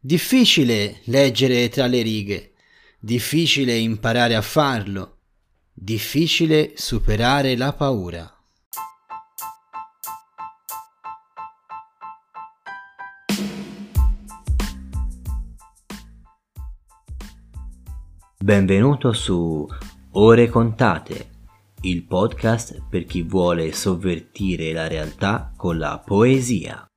Difficile leggere tra le righe, difficile imparare a farlo, difficile superare la paura. Benvenuto su Ore contate, il podcast per chi vuole sovvertire la realtà con la poesia.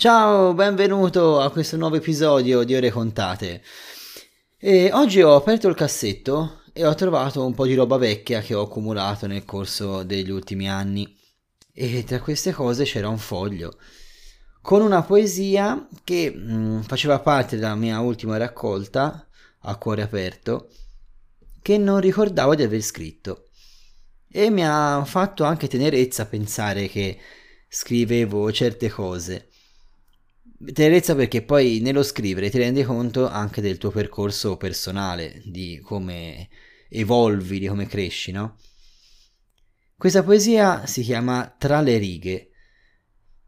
Ciao, benvenuto a questo nuovo episodio di Ore Contate. E oggi ho aperto il cassetto e ho trovato un po' di roba vecchia che ho accumulato nel corso degli ultimi anni. E tra queste cose c'era un foglio con una poesia che mh, mm, faceva parte della mia ultima raccolta a cuore aperto che non ricordavo di aver scritto. E mi ha fatto anche tenerezza pensare che scrivevo certe cose Tenerezza perché poi nello scrivere ti rendi conto anche del tuo percorso personale, di come evolvi, di come cresci, no? Questa poesia si chiama Tra le righe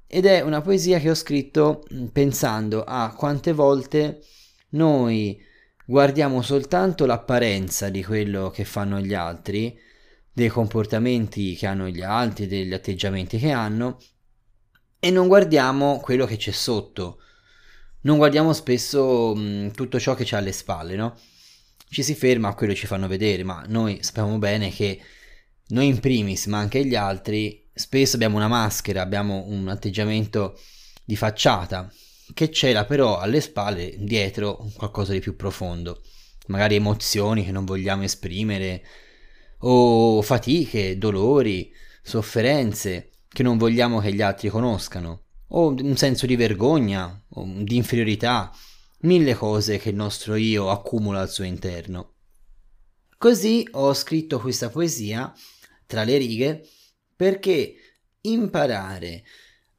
ed è una poesia che ho scritto mm, pensando a quante volte noi guardiamo soltanto l'apparenza di quello che fanno gli altri, dei comportamenti che hanno gli altri, degli atteggiamenti che hanno e non guardiamo quello che c'è sotto. Non guardiamo spesso mh, tutto ciò che c'è alle spalle, no? Ci si ferma a quello che ci fanno vedere, ma noi sappiamo bene che noi in primis, ma anche gli altri, spesso abbiamo una maschera, abbiamo un atteggiamento di facciata che c'era però alle spalle, dietro, qualcosa di più profondo. Magari emozioni che non vogliamo esprimere, o fatiche, dolori, sofferenze che non vogliamo che gli altri conoscano, o un senso di vergogna, o di inferiorità, mille cose che il nostro io accumula al suo interno. Così ho scritto questa poesia tra le righe perché imparare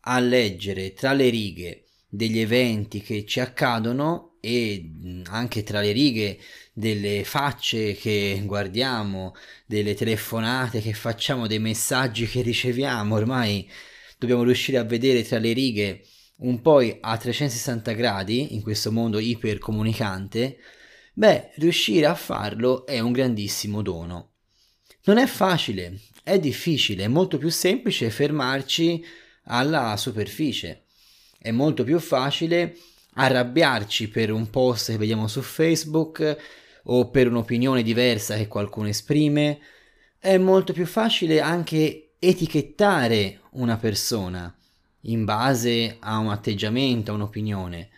a leggere tra le righe degli eventi che ci accadono e anche tra le righe delle facce che guardiamo, delle telefonate che facciamo, dei messaggi che riceviamo, ormai dobbiamo riuscire a vedere tra le righe un po' a 360 gradi in questo mondo ipercomunicante, beh, riuscire a farlo è un grandissimo dono. Non è facile, è difficile, è molto più semplice fermarci alla superficie. È molto più facile arrabbiarci per un post che vediamo su Facebook o per un'opinione diversa che qualcuno esprime, è molto più facile anche etichettare una persona in base a un atteggiamento, a un'opinione.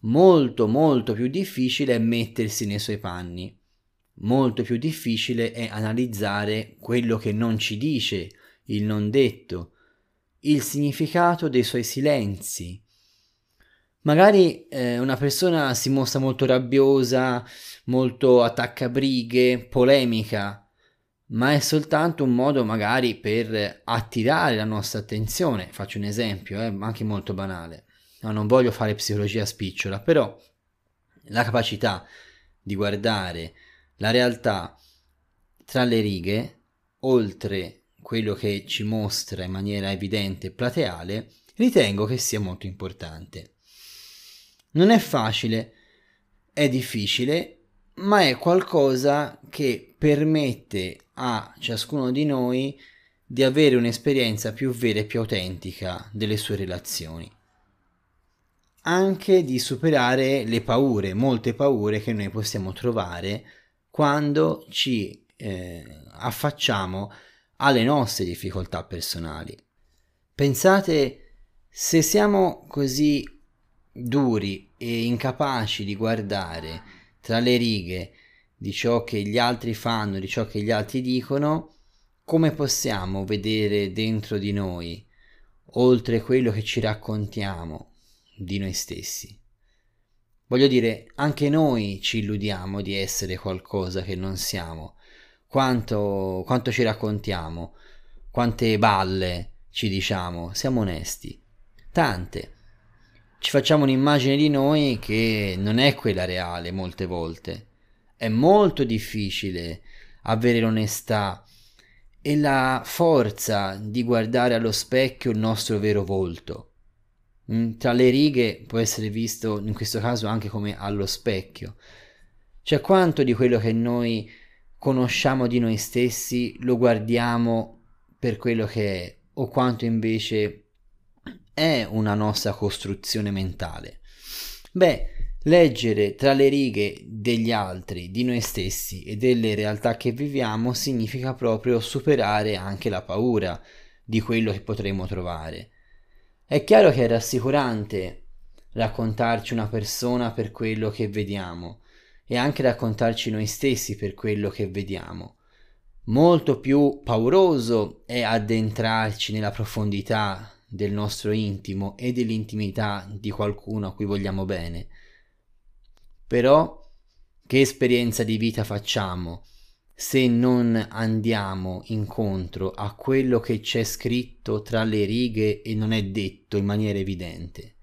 Molto molto più difficile è mettersi nei suoi panni. Molto più difficile è analizzare quello che non ci dice, il non detto, il significato dei suoi silenzi, Magari eh, una persona si mostra molto rabbiosa, molto attaccabrighe, polemica, ma è soltanto un modo magari per attirare la nostra attenzione. Faccio un esempio, eh, anche molto banale. No, non voglio fare psicologia spicciola, però la capacità di guardare la realtà tra le righe, oltre quello che ci mostra in maniera evidente e plateale, ritengo che sia molto importante. Non è facile, è difficile, ma è qualcosa che permette a ciascuno di noi di avere un'esperienza più vera e più autentica delle sue relazioni. Anche di superare le paure, molte paure che noi possiamo trovare quando ci eh, affacciamo alle nostre difficoltà personali. Pensate se siamo così duri e incapaci di guardare tra le righe di ciò che gli altri fanno, di ciò che gli altri dicono, come possiamo vedere dentro di noi, oltre quello che ci raccontiamo di noi stessi? Voglio dire, anche noi ci illudiamo di essere qualcosa che non siamo. Quanto, quanto ci raccontiamo, quante balle ci diciamo, siamo onesti. Tante ci facciamo un'immagine di noi che non è quella reale molte volte. È molto difficile avere l'onestà e la forza di guardare allo specchio il nostro vero volto. Mm, tra le righe può essere visto in questo caso anche come allo specchio. Cioè quanto di quello che noi conosciamo di noi stessi lo guardiamo per quello che è o quanto invece è una nostra costruzione mentale. Beh, Leggere tra le righe degli altri, di noi stessi e delle realtà che viviamo significa proprio superare anche la paura di quello che potremo trovare. È chiaro che è rassicurante raccontarci una persona per quello che vediamo e anche raccontarci noi stessi per quello che vediamo. Molto più pauroso è addentrarci nella profondità del nostro intimo e dell'intimità di qualcuno a cui vogliamo bene. Però che esperienza di vita facciamo se non andiamo incontro a quello che c'è scritto tra le righe e non è detto in maniera evidente?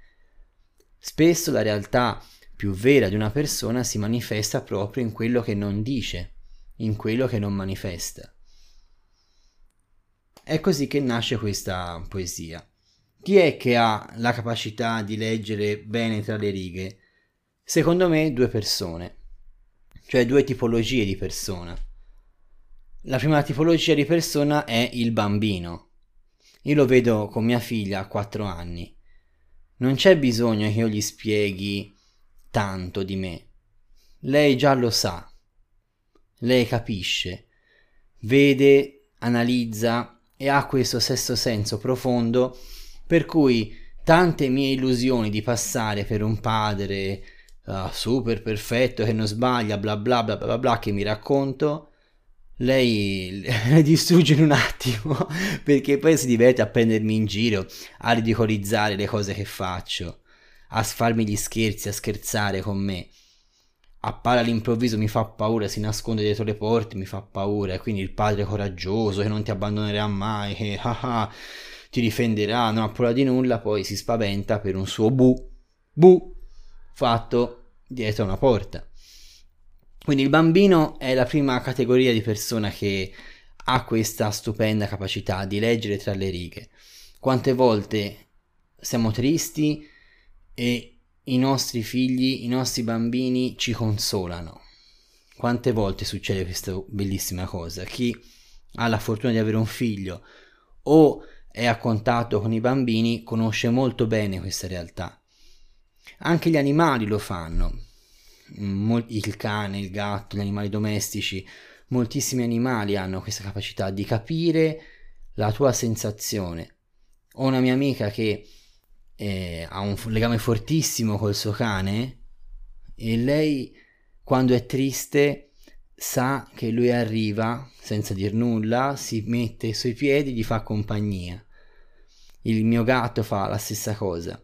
Spesso la realtà più vera di una persona si manifesta proprio in quello che non dice, in quello che non manifesta. È così che nasce questa poesia. Chi è che ha la capacità di leggere bene tra le righe? Secondo me due persone, cioè due tipologie di persona. La prima tipologia di persona è il bambino. Io lo vedo con mia figlia a 4 anni. Non c'è bisogno che io gli spieghi tanto di me. Lei già lo sa. Lei capisce, vede, analizza e ha questo sesto senso profondo per cui tante mie illusioni di passare per un padre uh, super perfetto che non sbaglia, bla bla bla bla bla che mi racconto, lei le distrugge in un attimo perché poi si diverte a prendermi in giro, a ridicolizzare le cose che faccio, a farmi gli scherzi, a scherzare con me. Appare all'improvviso, mi fa paura, si nasconde dietro le porte, mi fa paura. E quindi il padre coraggioso che non ti abbandonerà mai, che ah, ah, ti difenderà, non ha paura di nulla, poi si spaventa per un suo bu, bu, fatto dietro una porta. Quindi il bambino è la prima categoria di persona che ha questa stupenda capacità di leggere tra le righe. Quante volte siamo tristi e i nostri figli, i nostri bambini ci consolano. Quante volte succede questa bellissima cosa? Chi ha la fortuna di avere un figlio o è a contatto con i bambini conosce molto bene questa realtà. Anche gli animali lo fanno. Il cane, il gatto, gli animali domestici, moltissimi animali hanno questa capacità di capire la tua sensazione. Ho una mia amica che eh, ha un legame fortissimo col suo cane e lei quando è triste sa che lui arriva senza dir nulla, si mette sui piedi, gli fa compagnia. Il mio gatto fa la stessa cosa.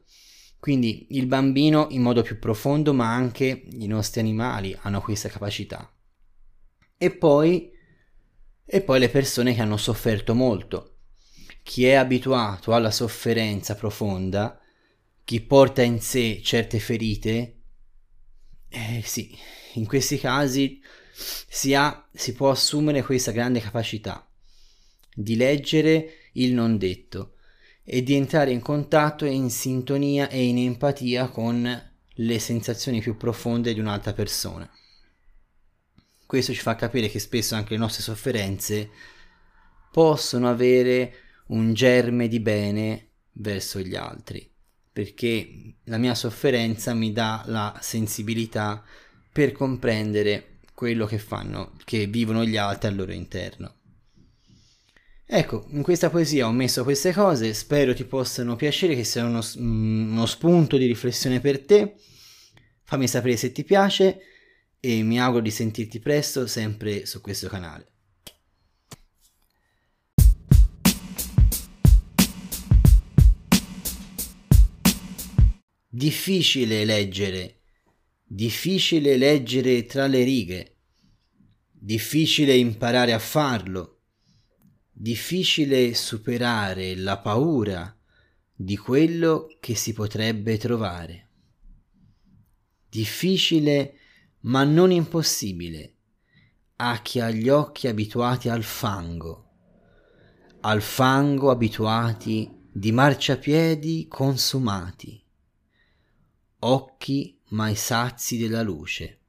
Quindi il bambino in modo più profondo, ma anche i nostri animali hanno questa capacità. E poi, e poi le persone che hanno sofferto molto. Chi è abituato alla sofferenza profonda, chi porta in sé certe ferite, eh sì, in questi casi si, ha, si può assumere questa grande capacità di leggere il non detto e di entrare in contatto e in sintonia e in empatia con le sensazioni più profonde di un'altra persona. Questo ci fa capire che spesso anche le nostre sofferenze possono avere un germe di bene verso gli altri, perché la mia sofferenza mi dà la sensibilità per comprendere quello che fanno, che vivono gli altri al loro interno. Ecco, in questa poesia ho messo queste cose, spero ti possano piacere, che siano uno, mm, uno spunto di riflessione per te. Fammi sapere se ti piace e mi auguro di sentirti presto sempre su questo canale. Difficile leggere, difficile leggere tra le righe, difficile imparare a farlo difficile superare la paura di quello che si potrebbe trovare. Difficile ma non impossibile a chi ha gli occhi abituati al fango, al fango abituati di marciapiedi consumati, occhi mai sazi della luce,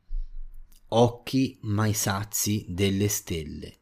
occhi mai sazi delle stelle.